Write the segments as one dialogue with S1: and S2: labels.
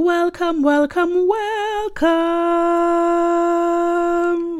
S1: Welcome, welcome, welcome.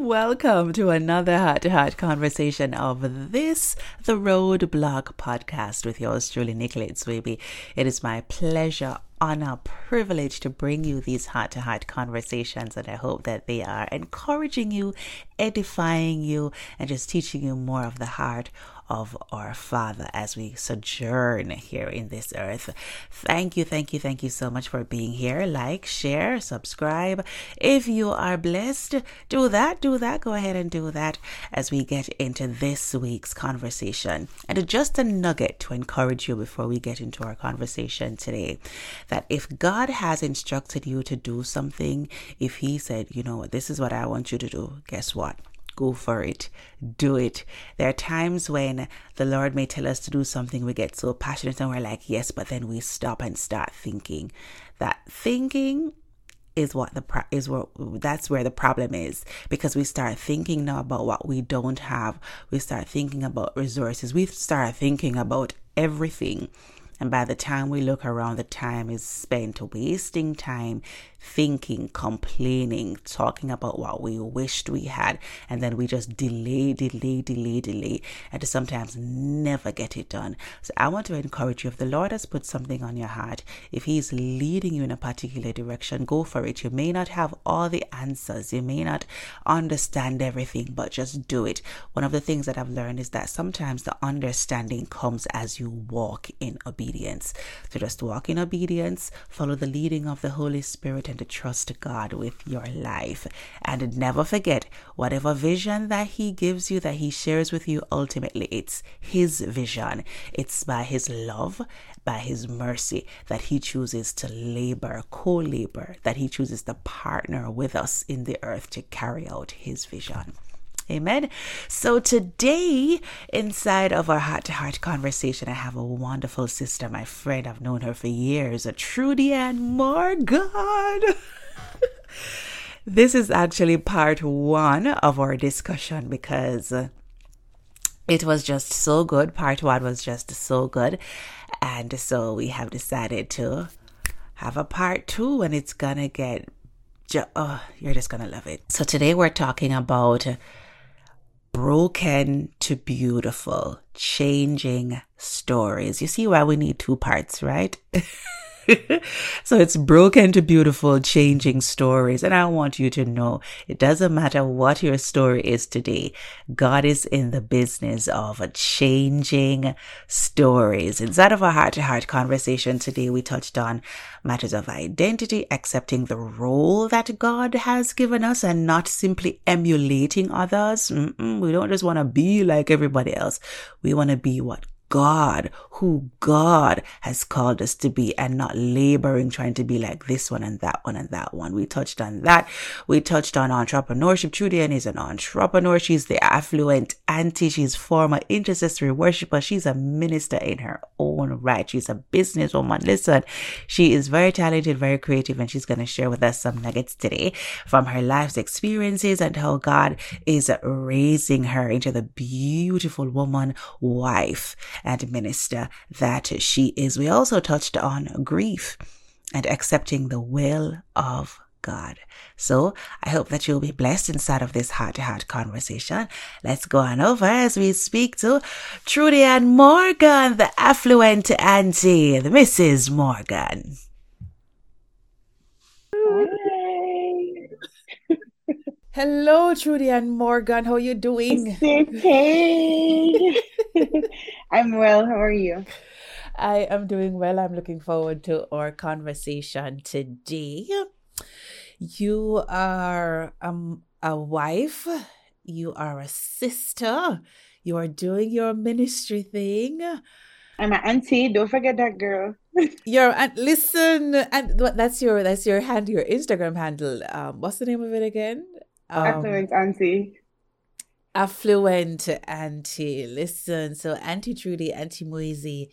S1: Welcome to another heart to heart conversation of this, the Road Blog podcast with yours truly, Nicolette Swaby. It is my pleasure, honor, privilege to bring you these heart to heart conversations, and I hope that they are encouraging you, edifying you, and just teaching you more of the heart of our Father as we sojourn here in this earth. Thank you, thank you, thank you so much for being here. Like, share, subscribe. If you are blessed, do that, do that. Go ahead and do that as we get into this week's conversation. And just a nugget to encourage you before we get into our conversation today that if God has instructed you to do something, if He said, you know this is what I want you to do, guess what? Go for it. Do it. There are times when the Lord may tell us to do something, we get so passionate and we're like, yes, but then we stop and start thinking. That thinking is what the pro- is what that's where the problem is because we start thinking now about what we don't have we start thinking about resources we start thinking about everything and by the time we look around, the time is spent wasting time thinking, complaining, talking about what we wished we had. And then we just delay, delay, delay, delay, and sometimes never get it done. So I want to encourage you if the Lord has put something on your heart, if He's leading you in a particular direction, go for it. You may not have all the answers, you may not understand everything, but just do it. One of the things that I've learned is that sometimes the understanding comes as you walk in obedience. So just walk in obedience, follow the leading of the Holy Spirit and to trust God with your life. And never forget, whatever vision that He gives you, that He shares with you, ultimately it's His vision. It's by His love, by His mercy that He chooses to labor, co labor, that He chooses to partner with us in the earth to carry out His vision. Amen. So today, inside of our heart to heart conversation, I have a wonderful sister, my friend. I've known her for years, a Trudie-Ann Morgan. this is actually part one of our discussion because it was just so good. Part one was just so good. And so we have decided to have a part two and it's gonna get oh, you're just gonna love it. So today we're talking about broken to beautiful, changing stories. You see why we need two parts, right? so it's broken to beautiful, changing stories. And I want you to know it doesn't matter what your story is today. God is in the business of changing stories. Inside of our heart to heart conversation today, we touched on matters of identity, accepting the role that God has given us and not simply emulating others. Mm-mm, we don't just want to be like everybody else. We want to be what God, who God has called us to be and not laboring trying to be like this one and that one and that one. We touched on that. We touched on entrepreneurship. Trudie-Ann is an entrepreneur. She's the affluent auntie. She's former intercessory worshiper. She's a minister in her own right. She's a businesswoman. Listen, she is very talented, very creative, and she's going to share with us some nuggets today from her life's experiences and how God is raising her into the beautiful woman, wife, and minister that she is. We also touched on grief and accepting the will of God. So I hope that you'll be blessed inside of this heart to heart conversation. Let's go on over as we speak to Trudie-Ann Morgan, the affluent auntie, the Mrs. Morgan. Hello, Trudie-Ann Morgan. How are you doing?
S2: Hey, I'm well. How are you?
S1: I am doing well. I'm looking forward to our conversation today. You are um, a wife, you are a sister, you are doing your ministry thing.
S2: I'm an auntie. Don't forget that girl.
S1: Your and listen, and that's your that's your hand, your Instagram handle. Um, what's the name of it again?
S2: Um, affluent auntie.
S1: Affluent auntie. Listen, so Auntie Trudy, Auntie Moisey,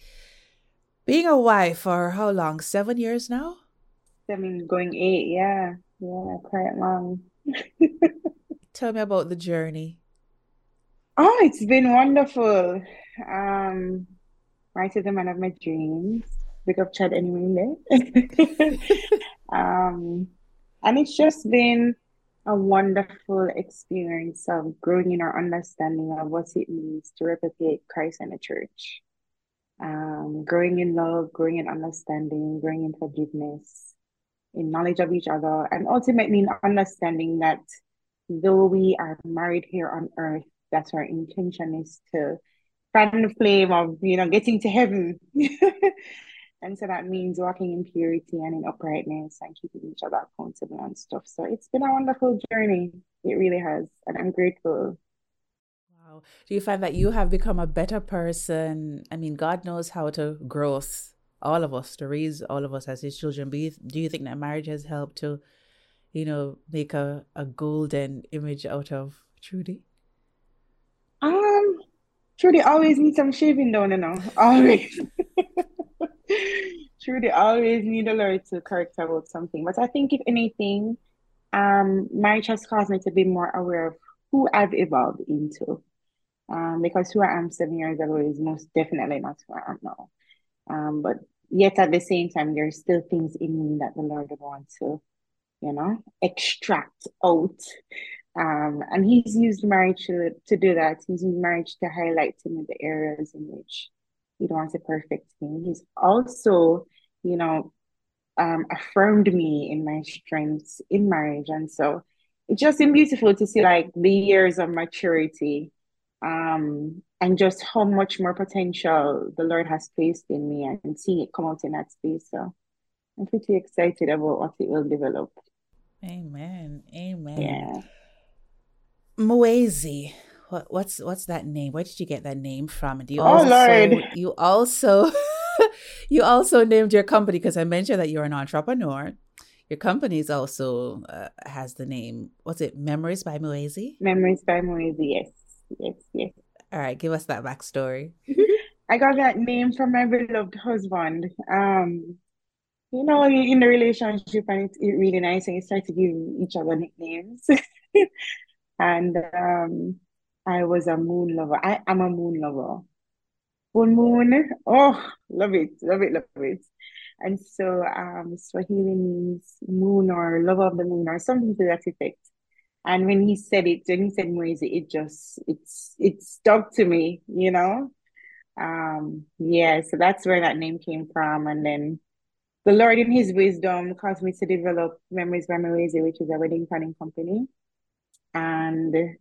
S1: being a wife for how long? Seven years now?
S2: Seven, going eight. Yeah, yeah, quite long.
S1: Tell me about the journey.
S2: Oh, it's been wonderful. Um, right to the man of my dreams. Big up Chad anyway. um, And it's just been a wonderful experience of growing in our understanding of what it means to replicate Christ in the church. Um, growing in love, growing in understanding, growing in forgiveness, in knowledge of each other, and ultimately in understanding that though we are married here on earth, that our intention is to fan the flame of, you know, getting to heaven. and so that means walking in purity and in uprightness and keeping each other accountable and stuff. So it's been a wonderful journey. It really has. And I'm grateful.
S1: Wow. Do you find that you have become a better person? I mean, God knows how to grow us, all of us, to raise all of us as his children. But do you think that marriage has helped to you know, make a, a golden image out of Trudy?
S2: Um, Trudy always needs some shaving down, you know. Always. Trudy always need a Lord to correct about something. But I think if anything, um, marriage has caused me to be more aware of who I've evolved into. Um, because who I am seven years ago is most definitely not who I am now. Um, but yet at the same time, there's still things in me that the Lord wants to you know, extract out. Um, and he's used marriage to, to do that. He's used marriage to highlight to me the areas in which he wants a perfect me. He's also, you know, um, affirmed me in my strengths in marriage. And so it's just been beautiful to see like the years of maturity um, and just how much more potential the Lord has placed in me and seeing it come out in that space. So I'm pretty excited about what it will develop.
S1: Amen. Amen. Yeah. Mwezi. What, what's what's that name? Where did you get that name from? Do you oh also, Lord. You also you also named your company because I mentioned that you're an entrepreneur. Your company is also uh, has the name. What's it? Memories by Mwezi.
S2: Memories by Mwezi. Yes. Yes. Yes.
S1: All right. Give us that backstory.
S2: I got that name from my beloved husband. Um, you know, in the relationship, and it's really nice, and you start to give each other nicknames. and um, I was a moon lover. I am a moon lover. Full moon, oh, love it, love it, love it. And so, um, Swahili means moon or love of the moon or something to that effect. And when he said it, when he said Mwezi, it just it's it stuck to me, you know. Um, yeah, so that's where that name came from, and then the Lord in his wisdom caused me to develop Memories by Mwezi, which is a wedding planning company. And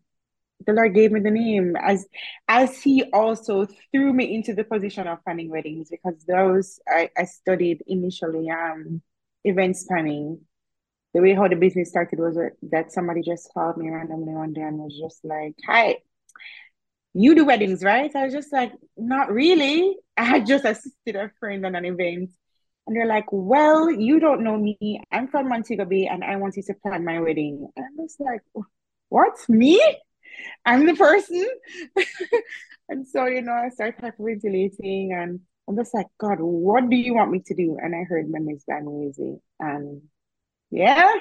S2: the Lord gave me the name as as he also threw me into the position of planning weddings because those I, I studied initially um events planning. The way how the business started was that somebody just called me randomly one day and was just like, Hi, you do weddings, right? I was just like, not really. I had just assisted a friend on an event and they're like, well, you don't know me. I'm from Montego Bay and I want you to plan my wedding. And I was like, what? Me? I'm the person? and so, you know, I started hyperventilating and I'm just like, God, what do you want me to do? And I heard Memories by Mwezi. And yeah,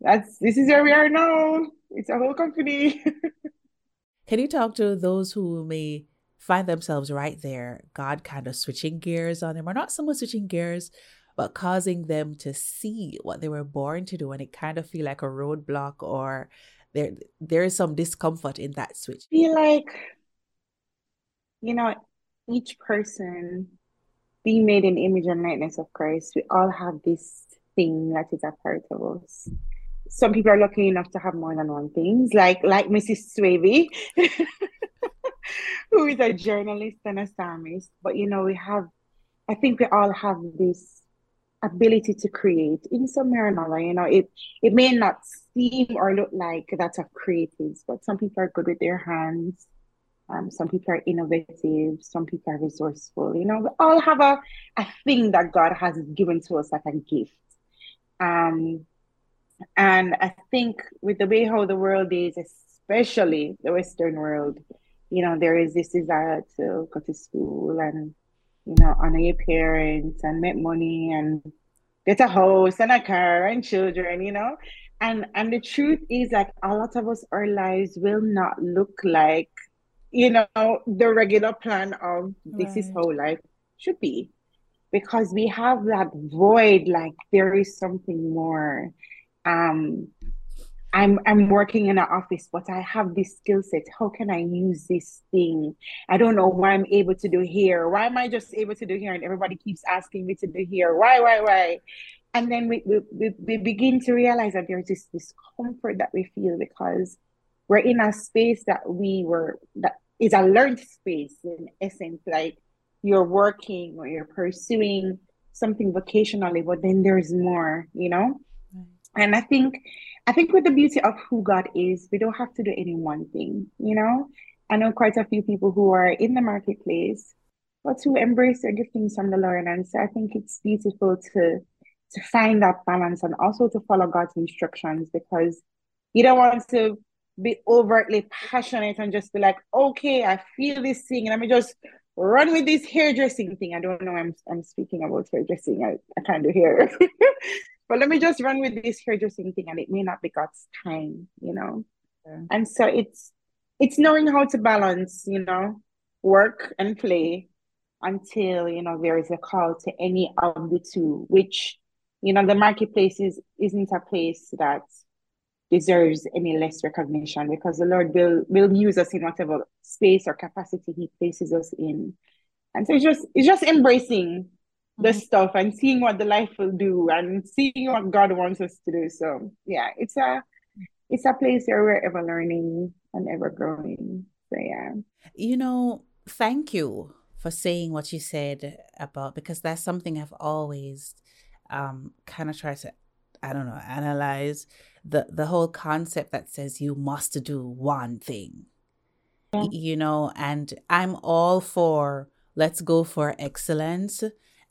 S2: that's this is where we are now. It's a whole company.
S1: Can you talk to those who may find themselves right there, God kind of switching gears on them, or not so much switching gears, but causing them to see what they were born to do, and it kind of feel like a roadblock, or there there is some discomfort in that switch.
S2: I Feel like, you know, each person being made in image and likeness of Christ, we all have this thing that is a part of us. Some people are lucky enough to have more than one things, like like Mrs. Swaby. who is a journalist and a psalmist. But you know, we have, I think we all have this ability to create in some way or another. You know, it it may not seem or look like that's a creatives, but some people are good with their hands. Um, some people are innovative, some people are resourceful. You know, we all have a, a thing that God has given to us like a gift. Um, and I think with the way how the world is, especially the Western world, you know, there is this desire to go to school and, you know, honor your parents and make money and get a house and a car and children, you know. And and the truth is like a lot of us our lives will not look like, you know, the regular plan of this right. is how life should be. Because we have that void, like there is something more. um, I'm I'm working in an office, but I have this skill set. How can I use this thing? I don't know why I'm able to do here. Why am I just able to do here? And everybody keeps asking me to do here. Why, why, why? And then we we, we, begin to realize that there's this discomfort that we feel because we're in a space that we were that is a learned space in essence. Like you're working or you're pursuing something vocationally, but then there's more, you know? And I think I think with the beauty of who God is, we don't have to do any one thing, you know? I know quite a few people who are in the marketplace, but to embrace their giftings from the Lord. And so I think it's beautiful to to find that balance and also to follow God's instructions because you don't want to be overtly passionate and just be like, okay, I feel this thing, and let me just run with this hairdressing thing. I don't know I'm I'm speaking about hairdressing. I, I can't do hair. but let me just run with this hairdressing thing and it may not be God's time, you know? Yeah. And so it's it's knowing how to balance, you know, work and play until, you know, there is a call to any of the two, which, you know, the marketplace is isn't a place that deserves any less recognition because the Lord will will use us in whatever space or capacity He places us in. And so it's just it's just embracing the stuff and seeing what the life will do and seeing what God wants us to do. So yeah, it's a it's a place where we're ever learning and ever growing. So yeah.
S1: You know, thank you for saying what you said about because that's something I've always um kind of tried to I don't know, analyze the the whole concept that says you must do one thing. Yeah. You know, and I'm all for let's go for excellence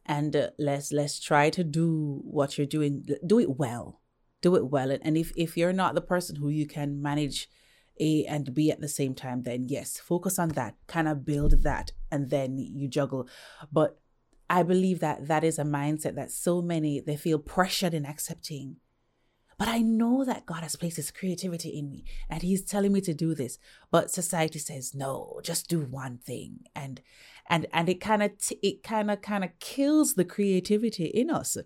S1: and uh, let's let's try to do what you're doing. Do it well. Do it well. And if if you're not the person who you can manage a and b at the same time then yes focus on that. Kind of build that and then you juggle. But i believe that that is a mindset that so many they feel pressured in accepting. But I know that God has placed His creativity in me and He's telling me to do this. But society says, no, just do one thing. And and and it kind of t- it kind of kind of kills the creativity in us.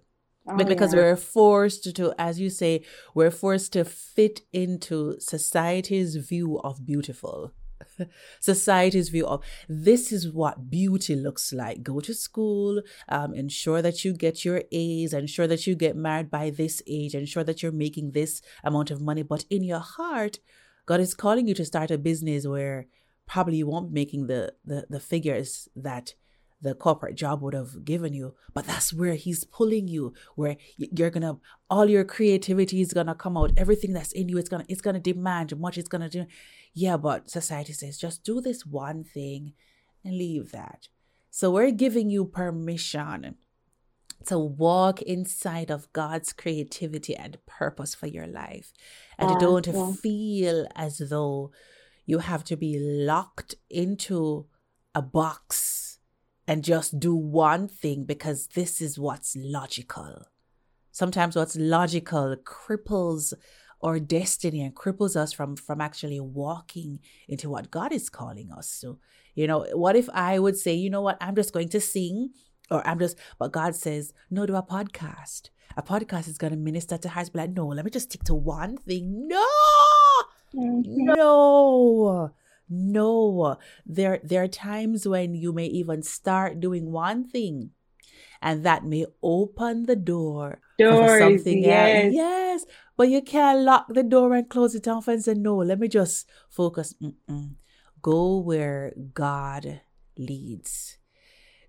S1: Oh, because yeah. we're forced to, as you say, we're forced to fit into society's view of beautiful. society's view of this is what beauty looks like. Go to school, um, ensure that you get your A's, ensure that you get married by this age, ensure that you're making this amount of money. But in your heart, God is calling you to start a business where probably you won't be making the, the, the figures that the corporate job would have given you but that's where he's pulling you where you're gonna all your creativity is gonna come out everything that's in you it's gonna it's gonna demand much it's gonna do yeah, but society says just do this one thing and leave that. So we're giving you permission to walk inside of God's creativity and purpose for your life. And uh, don't yeah. feel as though you have to be locked into a box and just do one thing because this is what's logical. Sometimes what's logical cripples our destiny and cripples us from from actually walking into what God is calling us to. You know, what if I would say, you know what, I'm just going to sing or I'm just but God says, no, do a podcast. A podcast is gonna minister to hearts. Be like, no, let me just stick to one thing. No. No, no. There there are times when you may even start doing one thing and that may open the door Doors, for something yes. else. Yes, but you can't lock the door and close it off and say, no, let me just focus. Mm-mm. Go where God leads.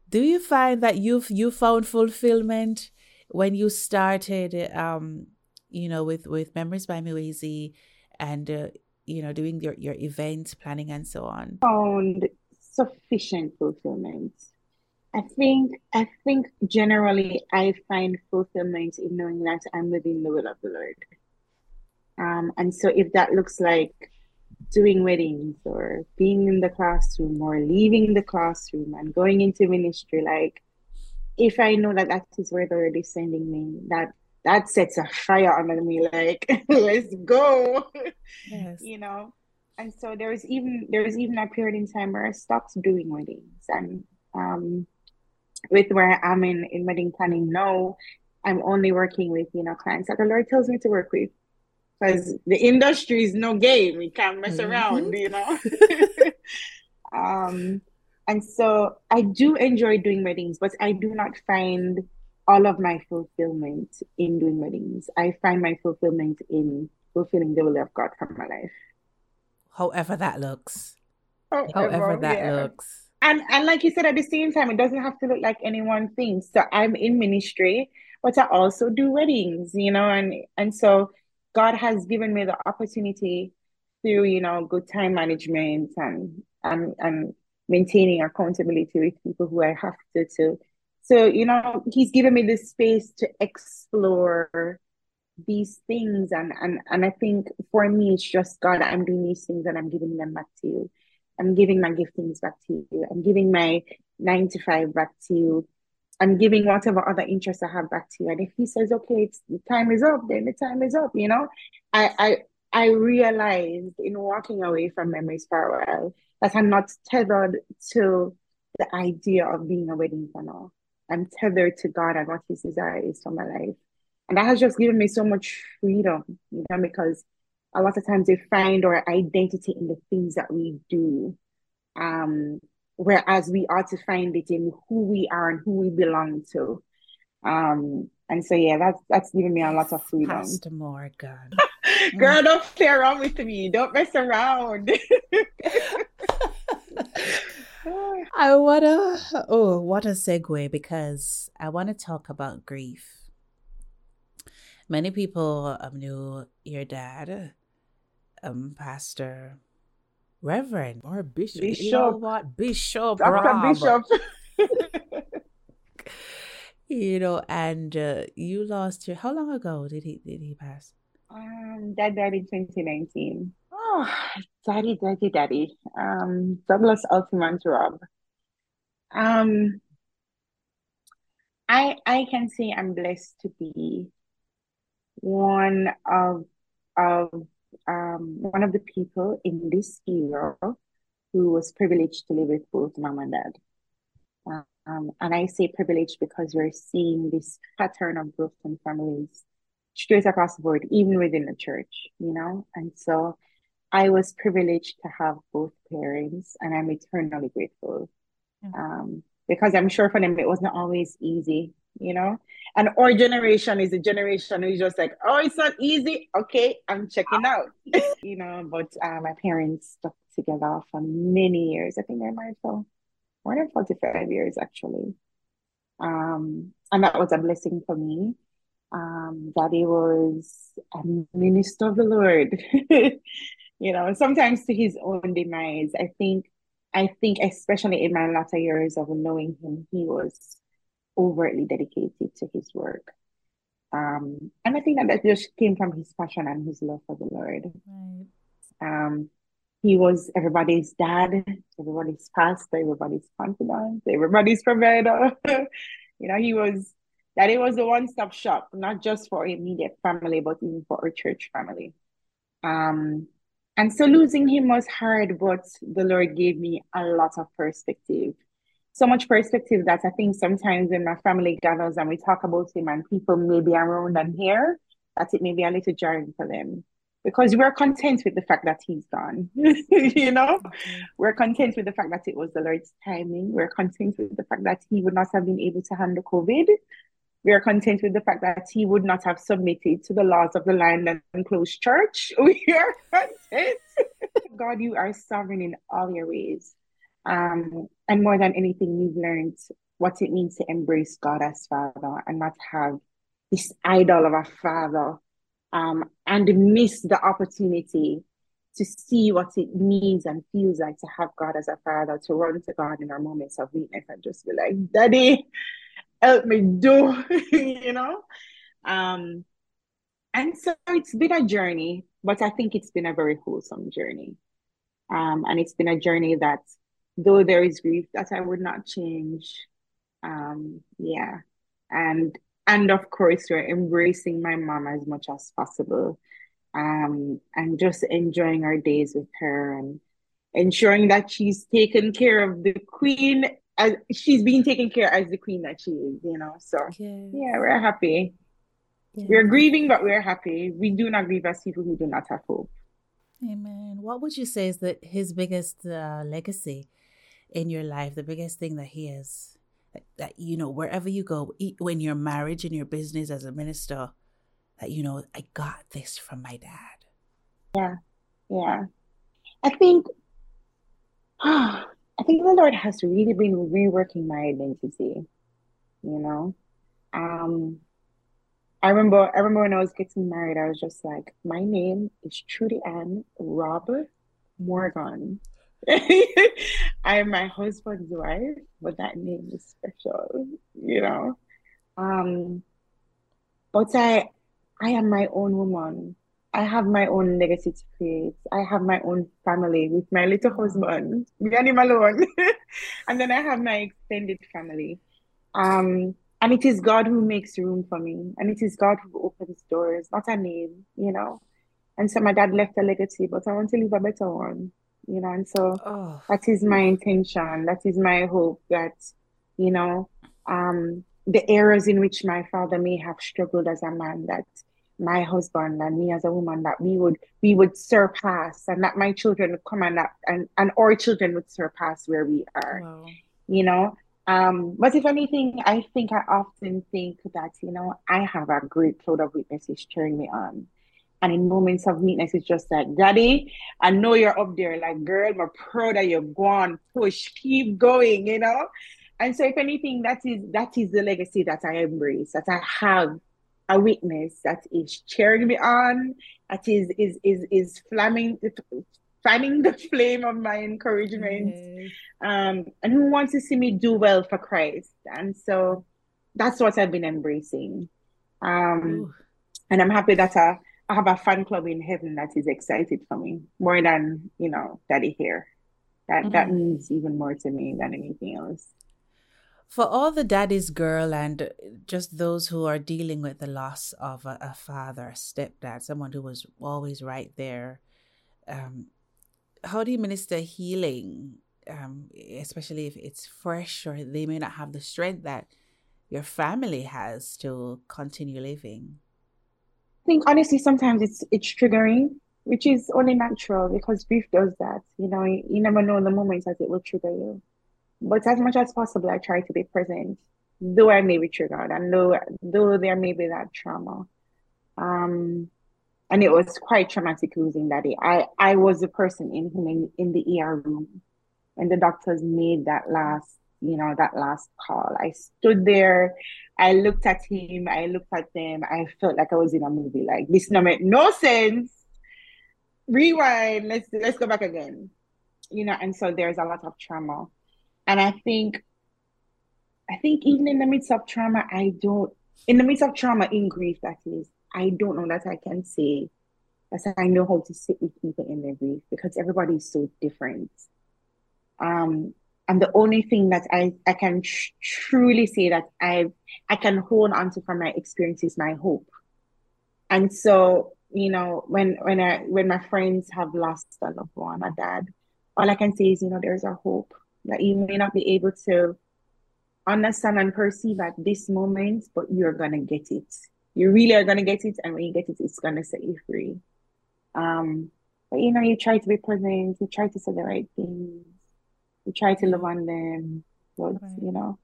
S1: Do you find that you've you found fulfillment when you started, um, you know, with with Memories by Mwezi and uh, you know doing your your event planning and so on?
S2: Found sufficient fulfillment. I think I think generally I find fulfillment in knowing that I'm within the will of the Lord. Um, and so if that looks like doing weddings or being in the classroom or leaving the classroom and going into ministry, like if I know that that is where the Lord is sending me, that that sets a fire under me. Like let's go, yes. you know. And so there was even there was even a period in time where I stopped doing weddings and um with where I'm in in wedding planning now I'm only working with, you know, clients that the Lord tells me to work with. Because the industry is no game. We can't mess mm-hmm. around, you know. um, and so I do enjoy doing weddings, but I do not find all of my fulfillment in doing weddings. I find my fulfillment in fulfilling the will of God for my life.
S1: However that looks. However, However that yeah. looks.
S2: And and like you said, at the same time, it doesn't have to look like any one thing. So I'm in ministry, but I also do weddings, you know, and and so God has given me the opportunity through, you know, good time management and and and maintaining accountability with people who I have to to so you know he's given me this space to explore these things and and and I think for me it's just God I'm doing these things and I'm giving them back to you. I'm giving my giftings back to you. I'm giving my nine to five back to you. I'm giving whatever other interests I have back to you. And if he says, okay, it's the time is up, then the time is up, you know? I I I realized in walking away from Memories for a while that I'm not tethered to the idea of being a wedding planner. I'm tethered to God and what his desire is for my life. And that has just given me so much freedom, you know, because a lot of times we find our identity in the things that we do. Um, whereas we are to find it in who we are and who we belong to. Um, and so yeah, that's that's given me a lot of freedom.
S1: Pastor Morgan.
S2: Girl, don't play around with me. Don't mess around.
S1: I wanna oh what a segue because I wanna talk about grief. Many people um, knew your dad, um, Pastor Reverend or Bishop. Bishop. You know what? Bishop. Dr. Bishop. you know, and uh, you lost your how long ago did he did he pass?
S2: Um dad died in 2019. Oh, daddy, daddy, daddy. Um, Douglas Altamont Rob. Um, I I can say I'm blessed to be one of of um one of the people in this era who was privileged to live with both mom and dad. Um, and I say privileged because we're seeing this pattern of broken families straight across the board, even within the church, you know? And so I was privileged to have both parents, and I'm eternally grateful. Mm-hmm. Um, because I'm sure for them it wasn't always easy, you know. And our generation is a generation who's just like, oh, it's not easy. Okay, I'm checking out, you know. But uh, my parents stuck together for many years. I think they're married for more than 45 years, actually. Um, and that was a blessing for me. Um, Daddy was a minister of the Lord. you know, sometimes to his own demise. I think, I think, especially in my latter years of knowing him, he was overtly dedicated to his work. Um, and I think that that just came from his passion and his love for the Lord. Right. Um, he was everybody's dad, everybody's pastor, everybody's confidant, everybody's provider. you know, he was that it was a one-stop shop, not just for immediate family, but even for our church family. Um, and so losing him was hard, but the Lord gave me a lot of perspective. So much perspective that I think sometimes when my family gathers and we talk about him and people may be around and here, that it may be a little jarring for them. Because we're content with the fact that he's gone. you know? We're content with the fact that it was the Lord's timing. We're content with the fact that he would not have been able to handle COVID we are content with the fact that he would not have submitted to the laws of the land and closed church. We are content. God, you are sovereign in all your ways. Um, and more than anything, we've learned what it means to embrace God as Father and not have this idol of a father um, and miss the opportunity to see what it means and feels like to have God as a father, to run to God in our moments of weakness and just be like, Daddy, help me do, you know? Um, and so it's been a journey, but I think it's been a very wholesome journey. Um, and it's been a journey that, though there is grief, that I would not change. Um, yeah. And and of course, we're embracing my mom as much as possible. Um, and just enjoying our days with her and ensuring that she's taken care of the queen as she's being taken care as the queen that she is, you know. So
S1: Yes.
S2: yeah, we're happy. We're grieving, but we're happy. We do not grieve as people who do not have hope.
S1: Amen. What would you say is that his biggest uh, legacy in your life, the biggest thing that he has, that, that you know, wherever you go, when your marriage and your business as a minister, that you know, I got this from my dad.
S2: Yeah. Yeah. I think I think the Lord has really been reworking my identity, you know. Um, I remember I remember when I was getting married, I was just like, my name is Trudie-Ann Rob Morgan. I am my husband's wife, but that name is special, you know. Um, but I I am my own woman. I have my own legacy to create. I have my own family with my little husband, me alone. And then I have my extended family. Um, and it is God who makes room for me, and it is God who opens doors, not a name, you know. And so my dad left a legacy, but I want to leave a better one, you know. And so
S1: Oh,
S2: that is my intention. That is my hope that, you know, um, the areas in which my father may have struggled as a man, that my husband and me as a woman, that we would we would surpass, and that my children would come and that and, and our children would surpass where we are,
S1: wow.
S2: you know. Um, but if anything, I think I often think that, you know, I have a great cloud of witnesses cheering me on. And in moments of weakness, it's just like, Daddy, I know you're up there. Like, girl, I'm proud that you're on, push, keep going, you know? And so if anything, that is that is the legacy that I embrace, that I have a witness that is cheering me on, that is is is is flaming fanning the flame of my encouragement,
S1: Yes.
S2: um, and who wants to see me do well for Christ. And so that's what I've been embracing. Um, and I'm happy that I, I have a fan club in heaven that is excited for me more than, you know, daddy here. That that
S1: Mhm.
S2: means even more to me than anything else.
S1: For all the daddy's girl and just those who are dealing with the loss of a, a father, a stepdad, someone who was always right there, um, how do you minister healing, um, especially if it's fresh or they may not have the strength that your family has to continue living?
S2: I think honestly, sometimes it's it's triggering, which is only natural because grief does that. You know, you, you never know the moments that it will trigger you. But as much as possible, I try to be present, though I may be triggered, and though though there may be that trauma. Um, and it was quite traumatic losing that day. I I was the person in whom in, in the ER room when the doctors made that last, you know, that last call. I stood there, I looked at him, I looked at them, I felt like I was in a movie. Like this no make no sense. Rewind, let's let's go back again. You know, and so there's a lot of trauma. And I think I think even in the midst of trauma, I don't in the midst of trauma in grief, that is, I don't know that I can say that I know how to sit with people in their grief because everybody is so different. Um, and the only thing that I, I can tr- truly say that I I can hold on to from my experience is my hope. And so, you know, when when I when my friends have lost a loved one, a dad, all I can say is, you know, there's a hope that you may not be able to understand and perceive at this moment, but you're gonna get it. You really are gonna get it, and when you get it, it's gonna set you free. Um, but you know, you try to be present, you try to say the right things, you try to love on them, but
S1: Right.
S2: you know,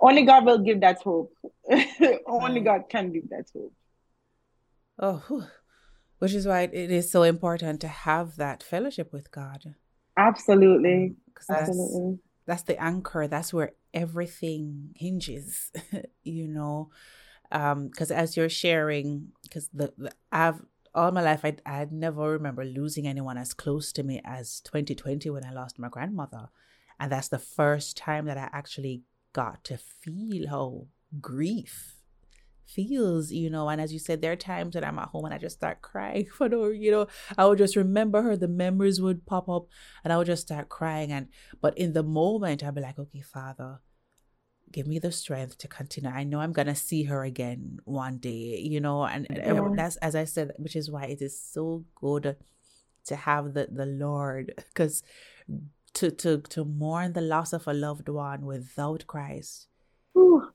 S2: only God will give that hope. Only God can give that hope.
S1: Oh, which is why it is so important to have that fellowship with God.
S2: Absolutely,
S1: Because that's that's the anchor that's where everything hinges you know? Um because as you're sharing because the, the i've all my life I, I never remember losing anyone as close to me as 2020 when i lost my grandmother. And that's the first time that i actually got to feel how grief feels you know and as you said there are times when i'm at home and i just start crying for no you know i would just remember her the memories would pop up and i would just start crying and but in the moment, I'd be like, okay, Father, give me the strength to continue. I know I'm to see her again one day, you know, and, and
S2: Yeah.
S1: that's, as I said, which is why it is so good to have the, the Lord because to to to mourn the loss of a loved one without Christ.
S2: Ooh.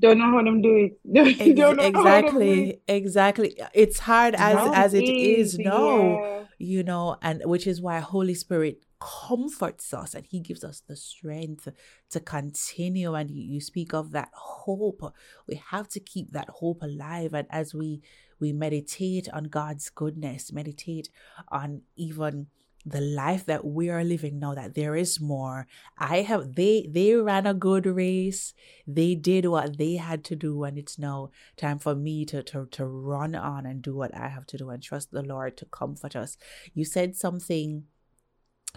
S2: Don't know how them do it. Don't, don't
S1: exactly, exactly. It's hard as no, as it is, is no, yeah. you know, and which is why Holy Spirit comforts us and he gives us the strength to continue and you, you speak of that hope we have to keep that hope alive and as we we meditate on god's goodness meditate on even the life that we are living now that there is more i have they they ran a good race they did what they had to do and it's now time for me to to, to run on and do what i have to do and trust the lord to comfort us you said something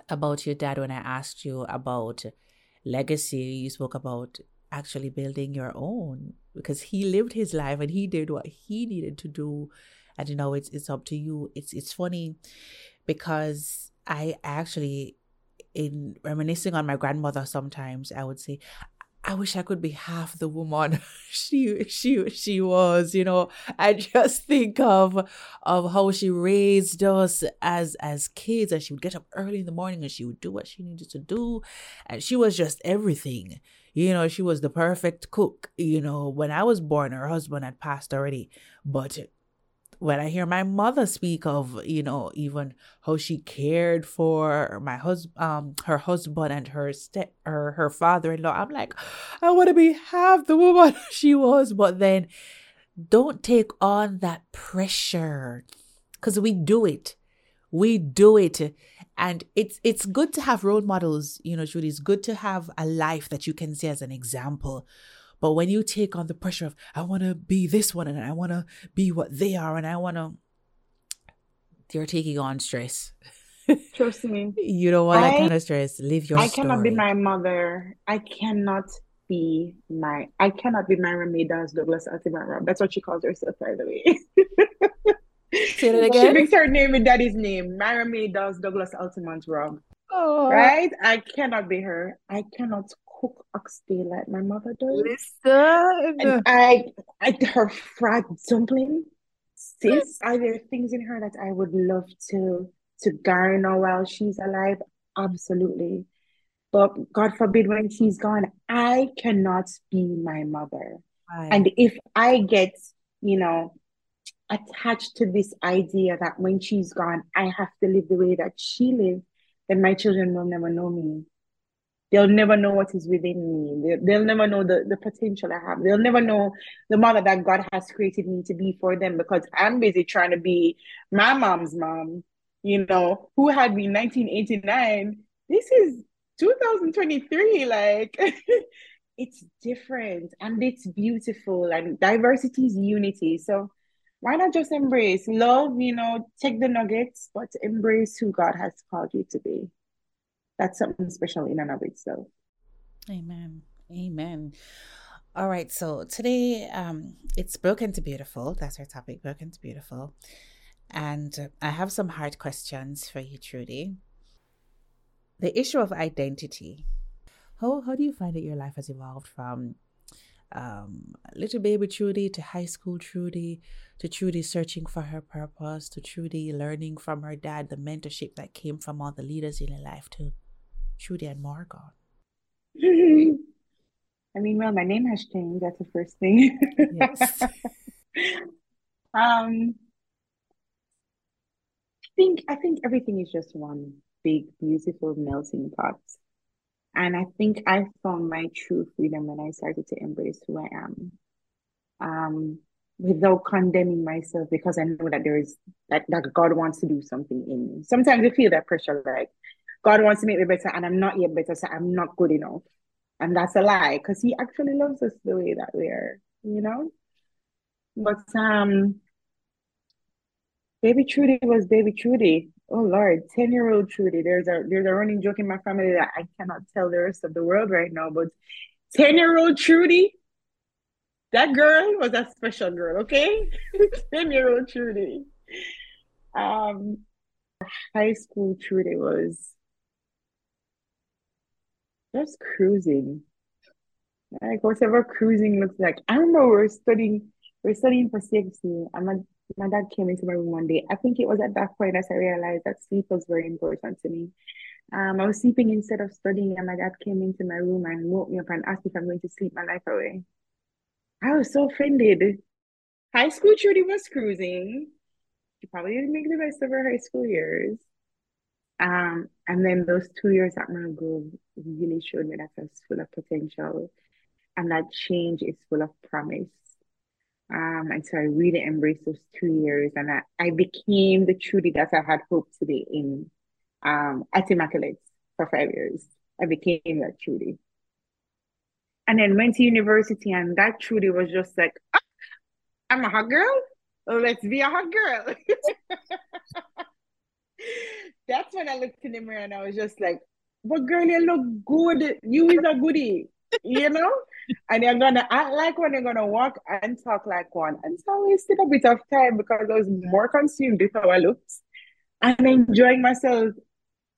S1: about your dad when I asked you about legacy. You spoke about actually building your own because he lived his life and he did what he needed to do. And you know, it's it's up to you. It's it's funny because I actually in reminiscing on my grandmother sometimes I would say I wish I could be half the woman she she she was, you know. I just think of of how she raised us as as kids and she would get up early in the morning and she would do what she needed to do and she was just everything. You know, she was the perfect cook. You know, when I was born her husband had passed already, but when I hear my mother speak of, you know, even how she cared for my husband, um, her husband and her step, her her father-in-law, I'm like, I want to be half the woman she was. But then, don't take on that pressure, because we do it, we do it, and it's it's good to have role models. You know, Judy, it's good to have a life that you can see as an example but when you take on the pressure of, I want to be this one and I want to be what they are and I want to, you're taking on stress.
S2: Trust me.
S1: you don't want I, that kind of stress. Live your
S2: I
S1: story.
S2: cannot be my mother. I cannot be my, I cannot be Myra Maydas Douglas Altamont That's what she calls herself, by the way.
S1: Say that again.
S2: She makes her name with daddy's name. Myra does Douglas Altamont Robb. Oh. Right? I cannot be her. I cannot cook oxtail like my mother does.
S1: Listen.
S2: And I, I her fried dumpling, sis. Are there things in her that I would love to to garner while she's alive? Absolutely. But God forbid when she's gone, I cannot be my mother. Right. And if I get, you know, attached to this idea that when she's gone, I have to live the way that she lived, then my children will never know me they'll never know what is within me. They'll, they'll never know the, the potential I have. They'll never know the mother that God has created me to be for them because I'm busy trying to be my mom's mom, you know, who had me in 1989. This is 2023. Like, it's different and it's beautiful, and diversity is unity. So, why not just embrace love, you know, take the nuggets, but embrace who God has called you to be that's something special in and of itself.
S1: Amen. Amen. All right. So today, um, it's broken to beautiful. That's our topic, broken to beautiful. And I have some hard questions for you, Trudy. The issue of identity. How how do you find that your life has evolved from um, little baby Trudy to high school Trudy to Trudy searching for her purpose to Trudy learning from her dad the mentorship that came from all the leaders in her life to Trudie-Ann Morgan?
S2: I mean, well, my name has changed. That's the first thing. yes. um, I think I think everything is just one big, beautiful melting pot. And I think I found my true freedom when I started to embrace who I am. Um, without condemning myself because I know that there is that, that God wants to do something in me. Sometimes I feel that pressure like God wants to make me better and I'm not yet better, so I'm not good enough. And that's a lie because He actually loves us the way that we are, you know? But um Baby Trudy was Baby Trudy. Oh Lord, 10 year old Trudy. There's a there's a running joke in my family that I cannot tell the rest of the world right now, but 10 year old Trudy, that girl was a special girl, okay? 10 year old Trudy. Um, high school Trudy was just cruising. Like whatever cruising looks like. I remember we are studying we are studying for CXC and my, my dad came into my room one day. I think it was at that point that I realized that sleep was very important to me. Um, I was sleeping instead of studying, and my dad came into my room and woke me up and asked if I'm going to sleep my life away. I was so offended. High school Trudy was cruising. She probably didn't make the best of her high school years. Um, and then those two years at Grove really showed me that I was full of potential and that change is full of promise. Um, and so I really embraced those two years and I, I became the Trudie that I had hoped to be in um, at Immaculate for five years. I became that Trudie. And then went to university and that Trudie was just like, ah, I'm a hot girl. Let's be a hot girl. That's when I looked in the mirror and I was just like, but girl, you look good. You is a goodie, you know? and you're gonna act like one, you're gonna walk and talk like one. And so I wasted a bit of time because I was more consumed with how I looked and enjoying myself.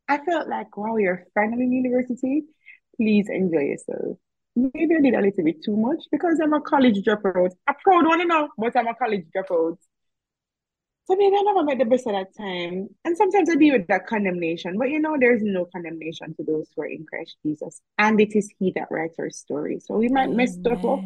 S2: I felt like, wow, you're finally in university. Please enjoy yourself. Maybe I did a little bit too much because I'm a college dropout. A proud one, you know, but I'm a college dropout. So maybe I never made the best of that time. And sometimes I deal with that condemnation. But you know, there's no condemnation to those who are in Christ Jesus. And it is He that writes our story. So we might Amen. mess stuff up,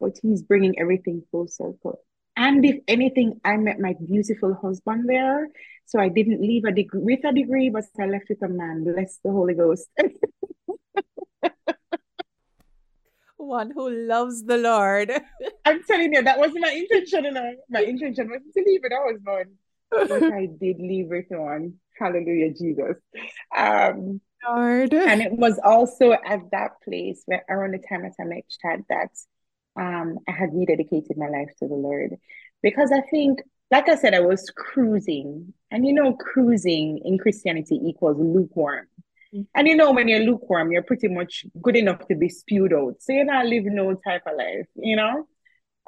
S2: but He's bringing everything full circle. And if anything, I met my beautiful husband there. So I didn't leave a degree with a degree, but I left with a man. Bless the Holy Ghost.
S1: one who loves the Lord.
S2: I'm telling you, that wasn't my intention. You know? My intention was to leave it. I was going, but I did leave it on. Hallelujah, Jesus. Um, Lord. And it was also at that place where around the time that I met Chad that um, I had rededicated my life to the Lord. Because I think, like I said, I was cruising. And you know, cruising in Christianity equals lukewarm. And you know, when you're lukewarm, you're pretty much good enough to be spewed out. So you're not living no type of life, you know?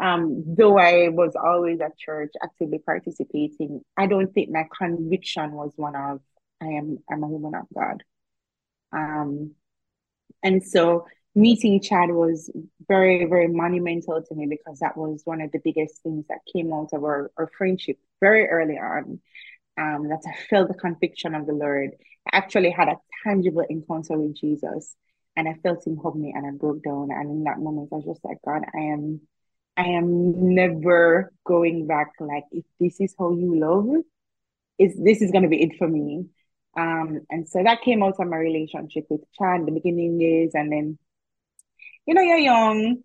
S2: Um, though I was always at church actively participating, I don't think my conviction was one of I am I'm a woman of God. Um, and so meeting Chad was very, very monumental to me because that was one of the biggest things that came out of our, our friendship very early on. Um, that I felt the conviction of the Lord I actually had a tangible encounter with Jesus and I felt him hug me and I broke down. And in that moment, I was just like, God, I am, I am never going back. Like, if this is how you love, is this is gonna be it for me. Um, and so that came out of my relationship with Chad, the beginning years, and then, you know, you're young,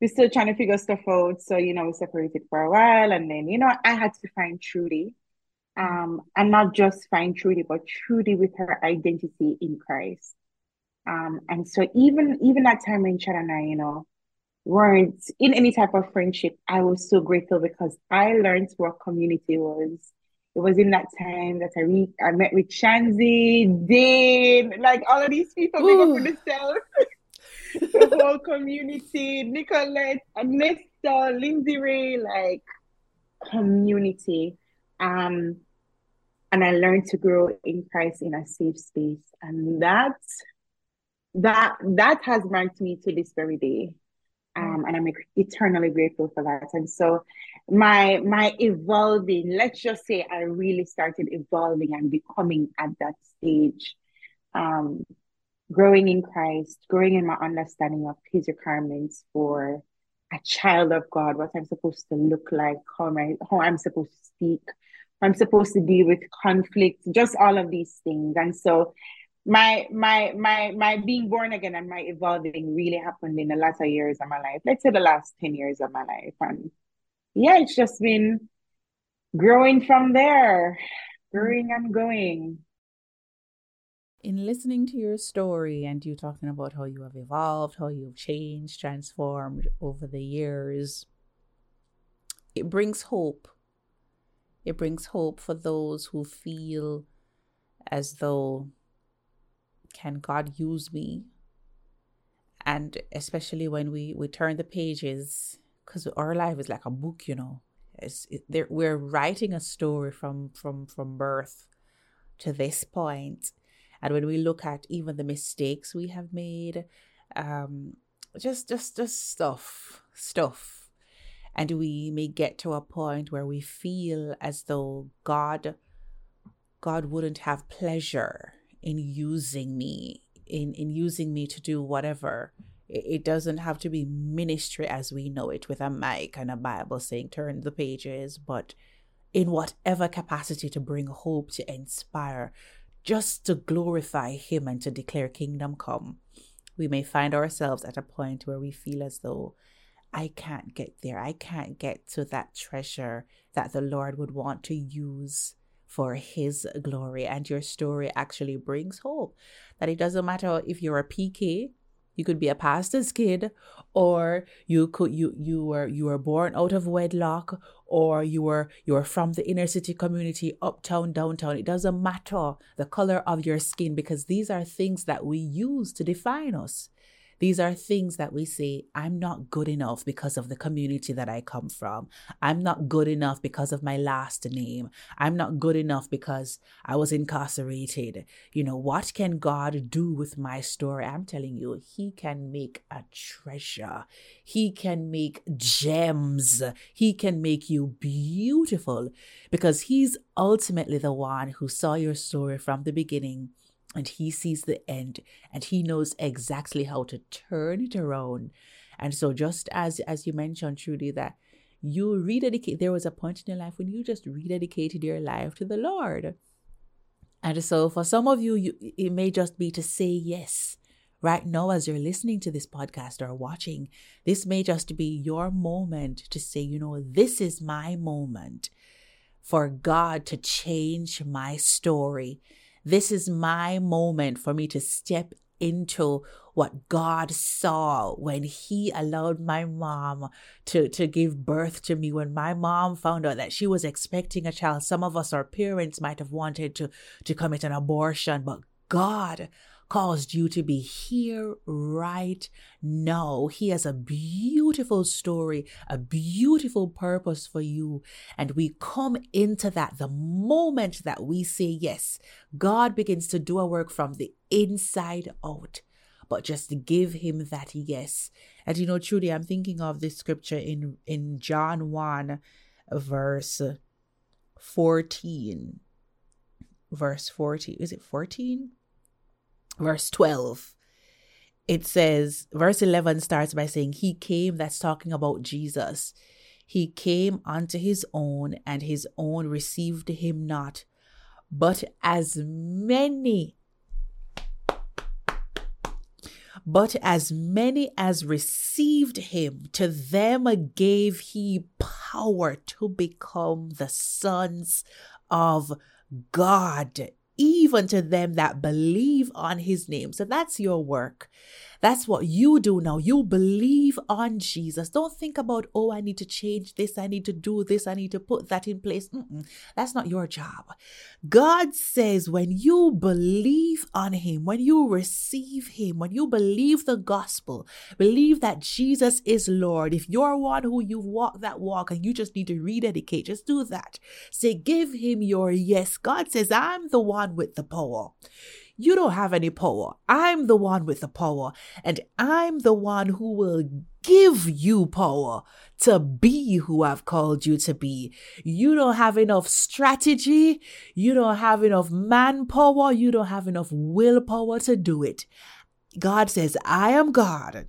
S2: we're still trying to figure stuff out. So, you know, we separated for a while, and then, you know, I had to find Trudie um, and not just find Trudie, but Trudie with her identity in Christ. Um, and so even even that time when Chad and I, you know, weren't in any type of friendship, I was so grateful because I learned what community was. It was in that time that I re- I met with Shanzi, Dane, like all of these people big up for themselves. the whole community, Nicolette, Anesta, Lindsay Ray, like community. Um, and I learned to grow in Christ in a safe space. And that that that has marked me to this very day. Um, and I'm eternally grateful for that. And so my my evolving, let's just say I really started evolving and becoming at that stage. Um, growing in Christ, growing in my understanding of his requirements for a child of God, what I'm supposed to look like, how how I'm supposed to speak, I'm supposed to deal with conflict, just all of these things. And so my my my my being born again and my evolving really happened in the latter years of my life. Let's say the last 10 years of my life. And yeah, it's just been growing from there, growing and going.
S1: In listening to your story and you talking about how you have evolved, how you've changed, transformed over the years, it brings hope it brings hope for those who feel as though, can God use me? And especially when we, we turn the pages, because our life is like a book, you know. It's, it, we're writing a story from, from, from birth to this point. And when we look at even the mistakes we have made, um, just just just stuff, stuff and we may get to a point where we feel as though God God wouldn't have pleasure in using me, in, in using me to do whatever. It, it doesn't have to be ministry as we know it with a mic and a Bible saying turn the pages, but in whatever capacity to bring hope, to inspire, just to glorify Him and to declare kingdom come. We may find ourselves at a point where we feel as though I can't get there. I can't get to that treasure that the Lord would want to use for His glory. And your story actually brings hope that it doesn't matter if you're a PK you could be a pastor's kid, or you could you you were you were born out of wedlock, or you were you were from the inner city community, uptown, downtown. It doesn't matter the color of your skin because these are things that we use to define us. These are things that we say, I'm not good enough because of the community that I come from. I'm not good enough because of my last name. I'm not good enough because I was incarcerated. You know, what can God do with my story? I'm telling you, He can make a treasure. He can make gems. He can make you beautiful because He's ultimately the one who saw your story from the beginning and he sees the end and he knows exactly how to turn it around. And so just as as you mentioned trudy that you rededicate there was a point in your life when you just rededicated your life to the lord. And so for some of you, you it may just be to say yes right now as you're listening to this podcast or watching. This may just be your moment to say you know this is my moment for god to change my story this is my moment for me to step into what God saw when He allowed my mom to, to give birth to me. When my mom found out that she was expecting a child, some of us, our parents, might have wanted to, to commit an abortion, but God caused you to be here right now. He has a beautiful story, a beautiful purpose for you. And we come into that the moment that we say yes. God begins to do a work from the inside out. But just give him that yes. And you know, truly, I'm thinking of this scripture in, in John 1, verse 14. Verse 14. Is it 14? Verse 12 it says verse 11 starts by saying he came that's talking about jesus. He came unto his own and his own received him not. But as many but as many as received him to them gave he power to become the sons of god even to them that believe on his name. So that's your work. That's what you do now. You believe on Jesus. Don't think about, oh, I need to change this. I need to do this. I need to put that in place. Mm-mm. That's not your job. God says when you believe on Him, when you receive Him, when you believe the gospel, believe that Jesus is Lord. If you're one who you've walked that walk and you just need to rededicate, just do that. Say, give Him your yes. God says, I'm the one with the power. You don't have any power. I'm the one with the power, and I'm the one who will give you power to be who I've called you to be. You don't have enough strategy. You don't have enough manpower. You don't have enough willpower to do it. God says, I am God.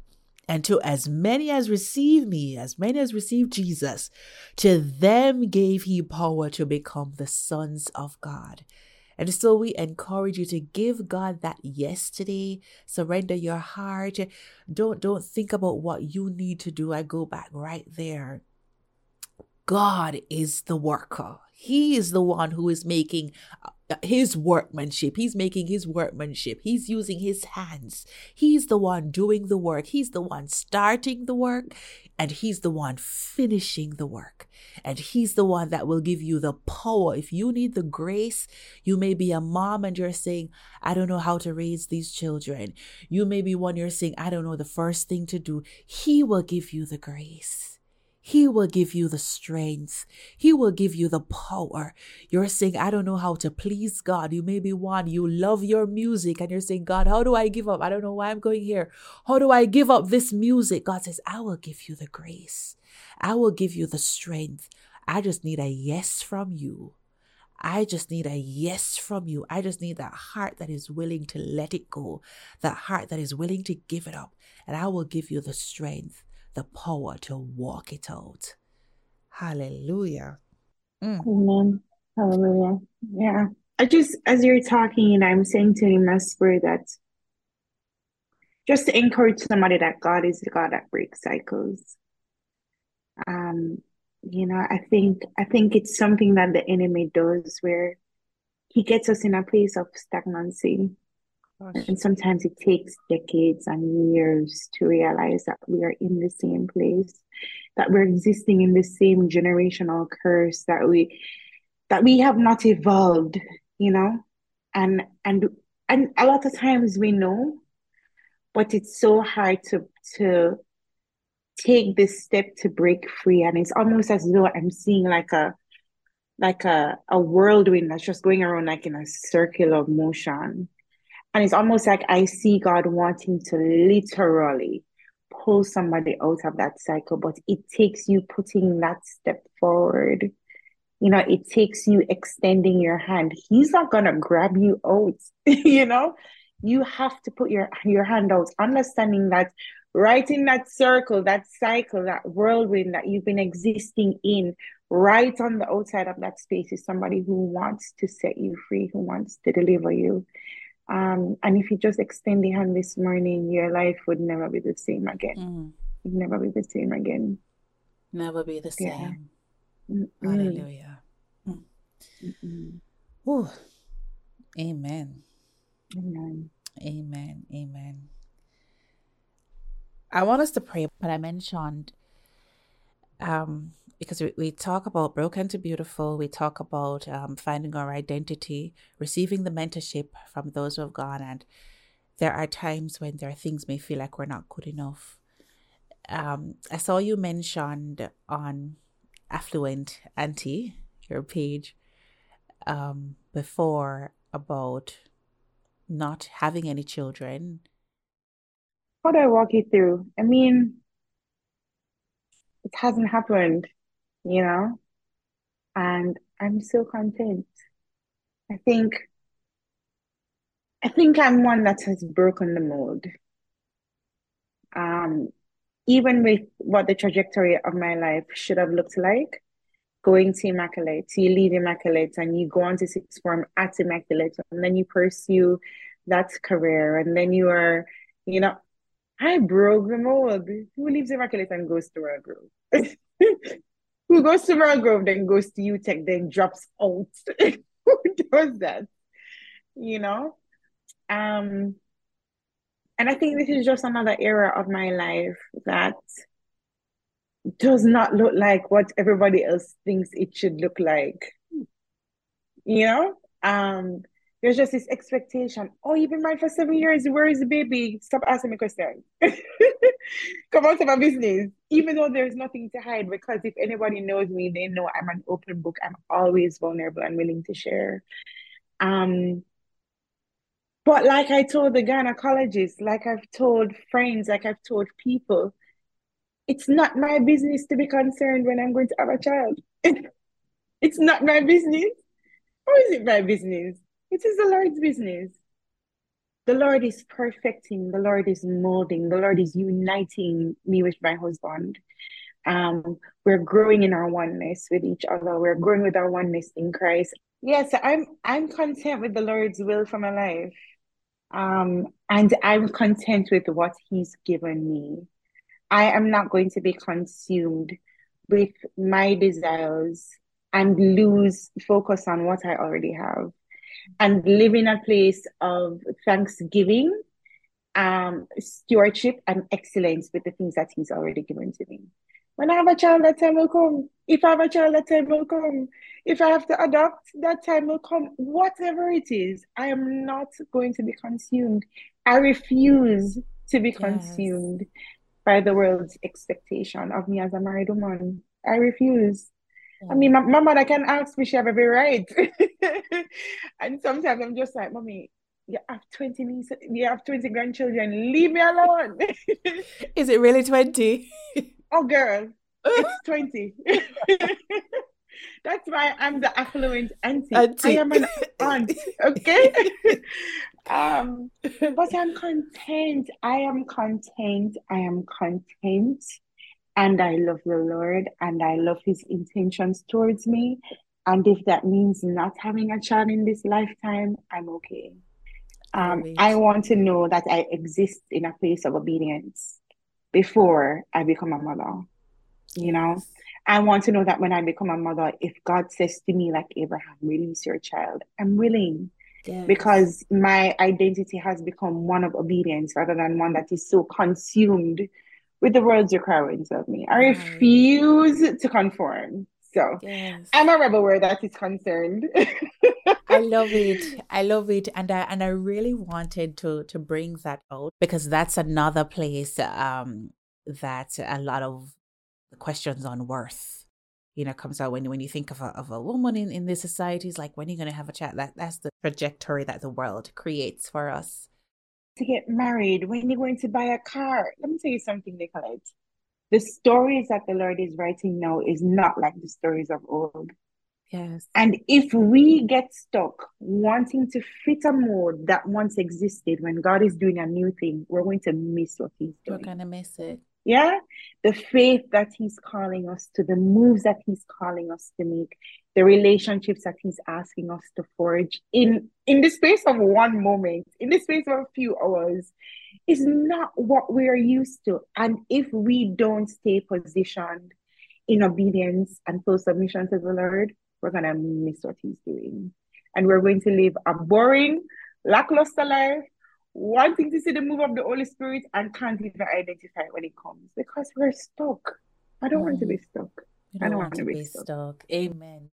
S1: And to as many as receive me, as many as receive Jesus, to them gave he power to become the sons of God. And so we encourage you to give God that yes today. Surrender your heart. Don't don't think about what you need to do. I go back right there. God is the worker. He is the one who is making his workmanship. He's making his workmanship. He's using his hands. He's the one doing the work. He's the one starting the work and he's the one finishing the work. And he's the one that will give you the power. If you need the grace, you may be a mom and you're saying, I don't know how to raise these children. You may be one you're saying, I don't know the first thing to do. He will give you the grace. He will give you the strength. He will give you the power. You're saying, I don't know how to please God. You may be one, you love your music, and you're saying, God, how do I give up? I don't know why I'm going here. How do I give up this music? God says, I will give you the grace. I will give you the strength. I just need a yes from you. I just need a yes from you. I just need that heart that is willing to let it go, that heart that is willing to give it up. And I will give you the strength, the power to walk it out. Hallelujah.
S2: Mm. Amen. Hallelujah. Yeah. I just, as you're talking, and I'm saying to him, my spirit that just to encourage somebody that God is the God that breaks cycles. Um, you know, I think I think it's something that the enemy does where he gets us in a place of stagnancy. Gosh. And sometimes it takes decades and years to realize that we are in the same place, that we're existing in the same generational curse, that we that we have not evolved, you know? And and and a lot of times we know, but it's so hard to to take this step to break free and it's almost as though i'm seeing like a like a, a whirlwind that's just going around like in a circular motion and it's almost like i see god wanting to literally pull somebody out of that cycle but it takes you putting that step forward. You know it takes you extending your hand. He's not to grab you out you know? You have to put your your hand out understanding that right in that circle, that cycle, that whirlwind that you've been existing in, right on the outside of that space is somebody who wants to set you free, who wants to deliver you. Um, and if you just extend the hand this morning, your life would never be the same again. Mm. Would never be the same again.
S1: Never be the same. Yeah. Hallelujah. Mm. Ooh. Amen. Amen. Amen. Amen. I want us to pray, but I mentioned um, because we, we talk about broken to beautiful, we talk about um, finding our identity, receiving the mentorship from those who have gone, and there are times when there are things may feel like we're not good enough. Um, I saw you mentioned on Affluent Auntie, your page, um, before about not having any children
S2: how do I walk you through? I mean, it hasn't happened, you know, and I'm so content. I think, I think I'm one that has broken the mold. Um, even with what the trajectory of my life should have looked like, going to Immaculate, you leave Immaculate and you go on to sixth form at Immaculate, and then you pursue that career, and then you are, you know, I broke the mold. Who leaves Immaculate and goes to Royal Grove? Who goes to Royal Grove, then goes to UTech, then drops out? Who does that? You know? Um, and I think this is just another era of my life that does not look like what everybody else thinks it should look like. You know? Um, there's just this expectation. Oh, you've been married for seven years. Where is the baby? Stop asking me questions. Come out of my business. Even though there's nothing to hide, because if anybody knows me, they know I'm an open book. I'm always vulnerable and willing to share. Um, but like I told the gynecologist, like I've told friends, like I've told people, it's not my business to be concerned when I'm going to have a child. it's not my business. How is it my business? It is the Lord's business. The Lord is perfecting, the Lord is molding, the Lord is uniting me with my husband. Um, we're growing in our oneness with each other. We're growing with our oneness in Christ. Yes, I'm I'm content with the Lord's will for my life. Um, and I'm content with what He's given me. I am not going to be consumed with my desires and lose focus on what I already have and live in a place of thanksgiving, um, stewardship, and excellence with the things that He's already given to me. When I have a child, that time will come. If I have a child, that time will come. If I have to adopt, that time will come. Whatever it is, I am not going to be consumed. I refuse to be yes. consumed by the world's expectation of me as a married woman. I refuse. I mean, my, my mother can ask me, she have every right. and sometimes I'm just like, mommy, you have 20 nieces, you have 20 grandchildren, leave me alone.
S1: Is it really 20?
S2: oh, girl, it's 20. That's why I'm the affluent auntie. auntie. I am an aunt. Okay. um, but I'm content. I am content. I am content. And I love the Lord and I love his intentions towards me. And if that means not having a child in this lifetime, I'm okay. Um, I want to know that I exist in a place of obedience before I become a mother. You know, I want to know that when I become a mother, if God says to me, like Abraham, release your child, I'm willing. Yes. Because my identity has become one of obedience rather than one that is so consumed with the world's requirements of me. I right. refuse to conform. So yes. I'm a rebel where that is concerned.
S1: I love it. I love it. And I and I really wanted to to bring that out because that's another place um that a lot of the questions on worth you know comes out when when you think of a of a woman in, in this society is like when are you gonna have a chat that that's the trajectory that the world creates for us.
S2: To get married, when you're going to buy a car. Let me tell you something, Nicolette the stories that the Lord is writing now is not like the stories of old.
S1: Yes.
S2: And if we get stuck wanting to fit a mold that once existed when God is doing a new thing, we're going to miss what He's doing.
S1: We're going to miss it.
S2: Yeah. The faith that He's calling us to, the moves that He's calling us to make, the relationships that He's asking us to forge in, in the space of one moment, in the space of a few hours, is not what we're used to. And if we don't stay positioned in obedience and full submission to the Lord, we're going to miss what He's doing. And we're going to live a boring, lackluster life, wanting to see the move of the Holy Spirit and can't even identify when it comes because we're stuck. I don't mm. want to be stuck.
S1: I don't want to be stuck. stuck. Amen.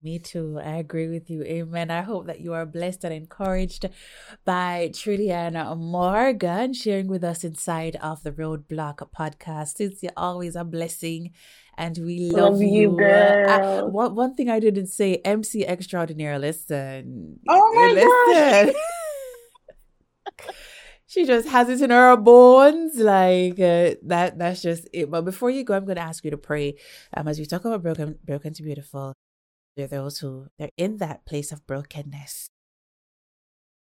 S1: Me too. I agree with you. Amen. I hope that you are blessed and encouraged by Trudie-Ann Morgan sharing with us inside of the Roadblock podcast. It's you're always a blessing and we love, love you. Girl. I, one, one thing I didn't say, MC Extraordinaire, listen.
S2: Oh my listen.
S1: she just has it in her bones like uh, that that's just it but before you go i'm going to ask you to pray um, as we talk about broken broken to beautiful there are those who they're in that place of brokenness,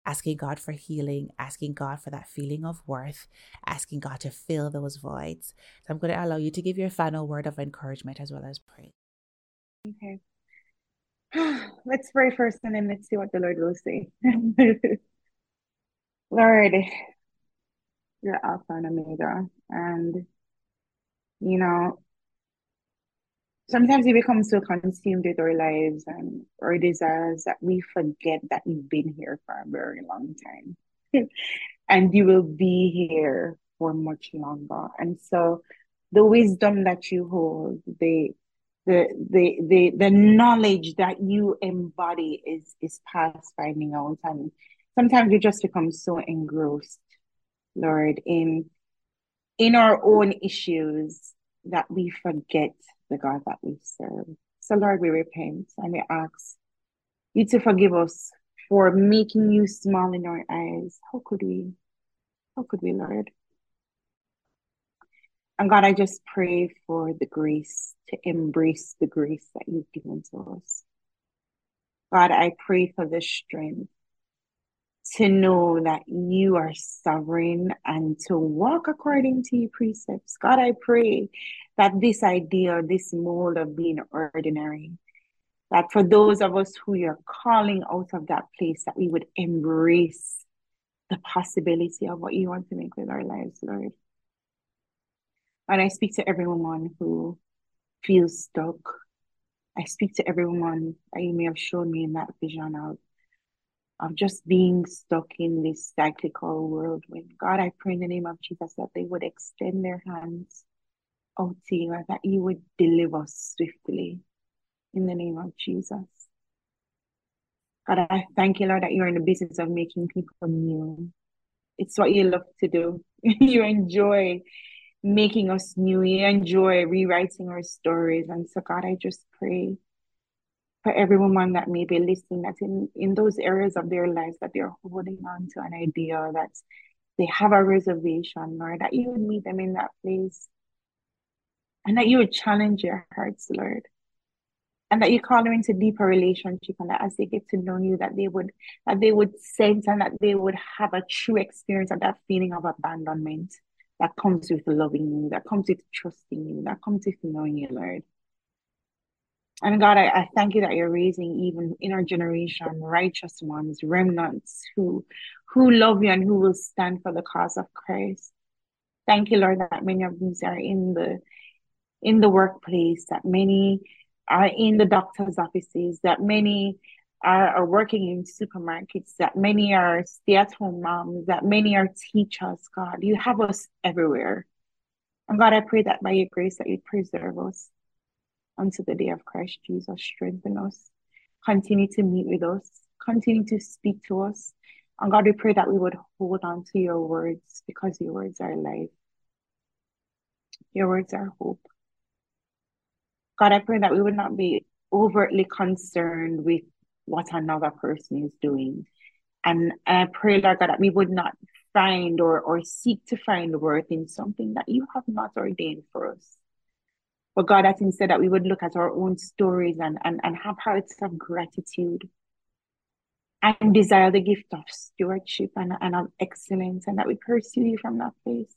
S1: asking God for healing, asking God for that feeling of worth, asking God to fill those voids. So I'm going to allow you to give your final word of encouragement as well as pray.
S2: Okay. let's pray first and then let's see what the Lord will say. Lord, you're Alpha and Omega. And, you know, sometimes we become so consumed with our lives and our desires that we forget that you've been here for a very long time. And you will be here for much longer. And so the wisdom that you hold the the the the, the knowledge that you embody is is past finding out. And sometimes we just become so engrossed lord in in our own issues that we forget the God that we serve. So, Lord, we repent and we ask you to forgive us for making you small in our eyes. How could we? How could we, Lord? And God, I just pray for the grace to embrace the grace that you've given to us. God, I pray for the strength to know that you are sovereign and to walk according to your precepts. God, I pray that this idea, this mold of being ordinary, that for those of us who you're calling out of that place, that we would embrace the possibility of what you want to make with our lives, Lord. And I speak to every woman who feels stuck. I speak to every woman that you may have shown me in that vision of of just being stuck in this cyclical world. When God, I pray in the name of Jesus that they would extend their hands out to you and that you would deliver us swiftly in the name of Jesus. God, I thank you, Lord, that you're in the business of making people new. It's what you love to do. you enjoy making us new. You enjoy rewriting our stories. And so, God, I just pray for every woman that may be listening that in, in those areas of their lives that they're holding on to an idea that they have a reservation, Lord, that you would meet them in that place and that you would challenge their hearts, Lord. and that you call them into deeper relationship and that as they get to know you that they would that they would sense and that they would have a true experience of that feeling of abandonment that comes with loving you that comes with trusting you that comes with knowing you lord and god I, I thank you that you're raising even in our generation righteous ones remnants who who love you and who will stand for the cause of christ thank you lord that many of these are in the in the workplace that many are in the doctor's offices, that many are, are working in supermarkets, that many are stay at home moms, that many are teachers, God. You have us everywhere. And God, I pray that by your grace that you preserve us unto the day of Christ Jesus. Strengthen us. Continue to meet with us. Continue to speak to us. And God, we pray that we would hold on to your words because your words are life. Your words are hope. God, I pray that we would not be overtly concerned with what another person is doing. And I pray, Lord God, that we would not find or, or seek to find worth in something that you have not ordained for us. But God, that said that we would look at our own stories and, and, and have hearts of gratitude and desire the gift of stewardship and, and of excellence and that we pursue you from that place.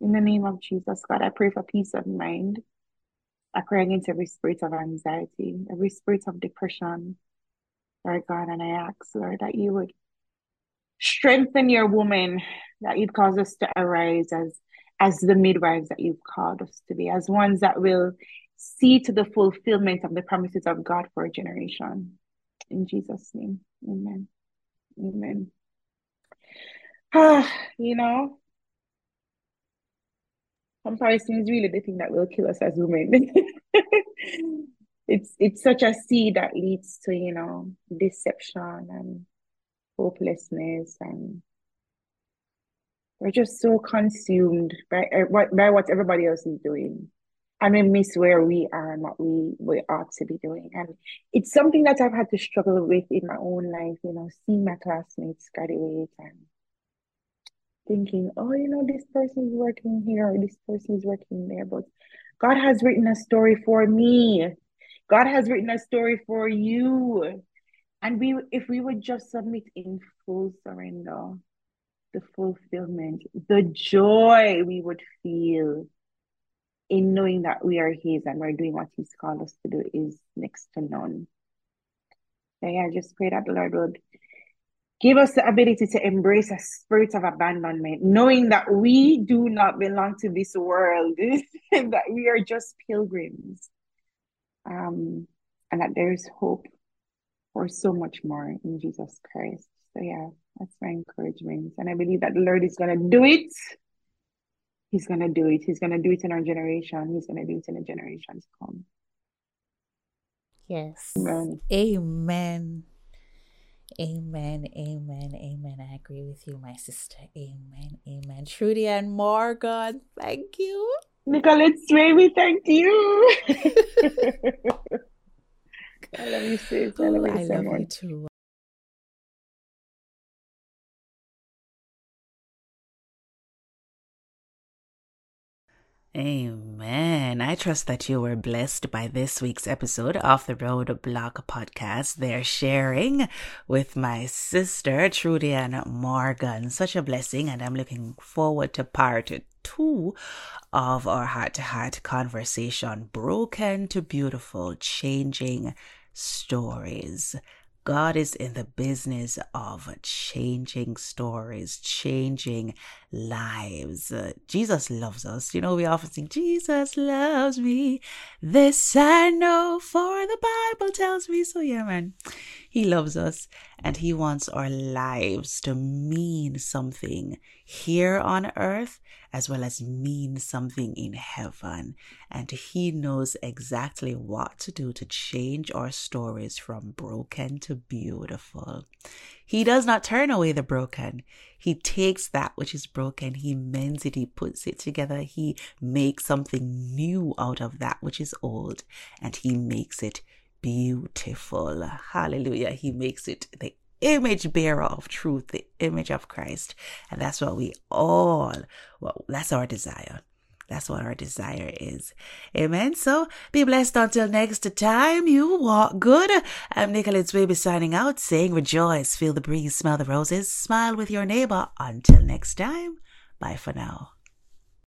S2: In the name of Jesus, God, I pray for peace of mind. I pray against every spirit of anxiety, every spirit of depression, Lord God, and I ask, Lord, that you would strengthen your woman, that you'd cause us to arise as as the midwives that you've called us to be, as ones that will see to the fulfillment of the promises of God for a generation. In Jesus' name, amen. Amen. Ah, you know, comparison is really the thing that will kill us as women. it's it's such a seed that leads to you know deception and hopelessness and we're just so consumed by uh, by what everybody else is doing and we miss where we are and what we we ought to be doing and it's something that i've had to struggle with in my own life you know seeing my classmates graduate and thinking, oh, you know, this person is working here, this person is working there. But God has written a story for me. God has written a story for you. And we if we would just submit in full surrender, the fulfillment, the joy we would feel in knowing that we are his and we're doing what he's called us to do is next to none. So yeah, I just pray that the Lord would Give us the ability to embrace a spirit of abandonment, knowing that we do not belong to this world, that we are just pilgrims, um, and that there is hope for so much more in Jesus Christ. So, yeah, that's my encouragement. And I believe that the Lord is going to do it. He's going to do it. He's going to do it in our generation. He's going to do it in the generations to come.
S1: Yes. Amen. Amen. Amen, amen, amen. I agree with you, my sister. Amen, amen. Trudie-Ann Morgan, thank you.
S2: Nicolette baby, thank you. I love you, sis. I love, you, I love you too.
S1: Amen. I trust that you were blessed by this week's episode of the Road Block podcast. They're sharing with my sister, Trudie-Ann Morgan. Such a blessing, and I'm looking forward to part two of our heart to heart conversation Broken to Beautiful, Changing Stories. God is in the business of changing stories, changing lives. Uh, Jesus loves us. You know, we often sing, Jesus loves me. This I know, for the Bible tells me so. Yeah, man. He loves us and He wants our lives to mean something here on earth as well as mean something in heaven. And He knows exactly what to do to change our stories from broken to beautiful. He does not turn away the broken. He takes that which is broken, He mends it, He puts it together, He makes something new out of that which is old, and He makes it beautiful. Hallelujah. He makes it the image bearer of truth, the image of Christ. And that's what we all, well, that's our desire. That's what our desire is. Amen. So be blessed until next time. You walk good. I'm Nicolette's baby signing out, saying rejoice, feel the breeze, smell the roses, smile with your neighbor. Until next time. Bye for now.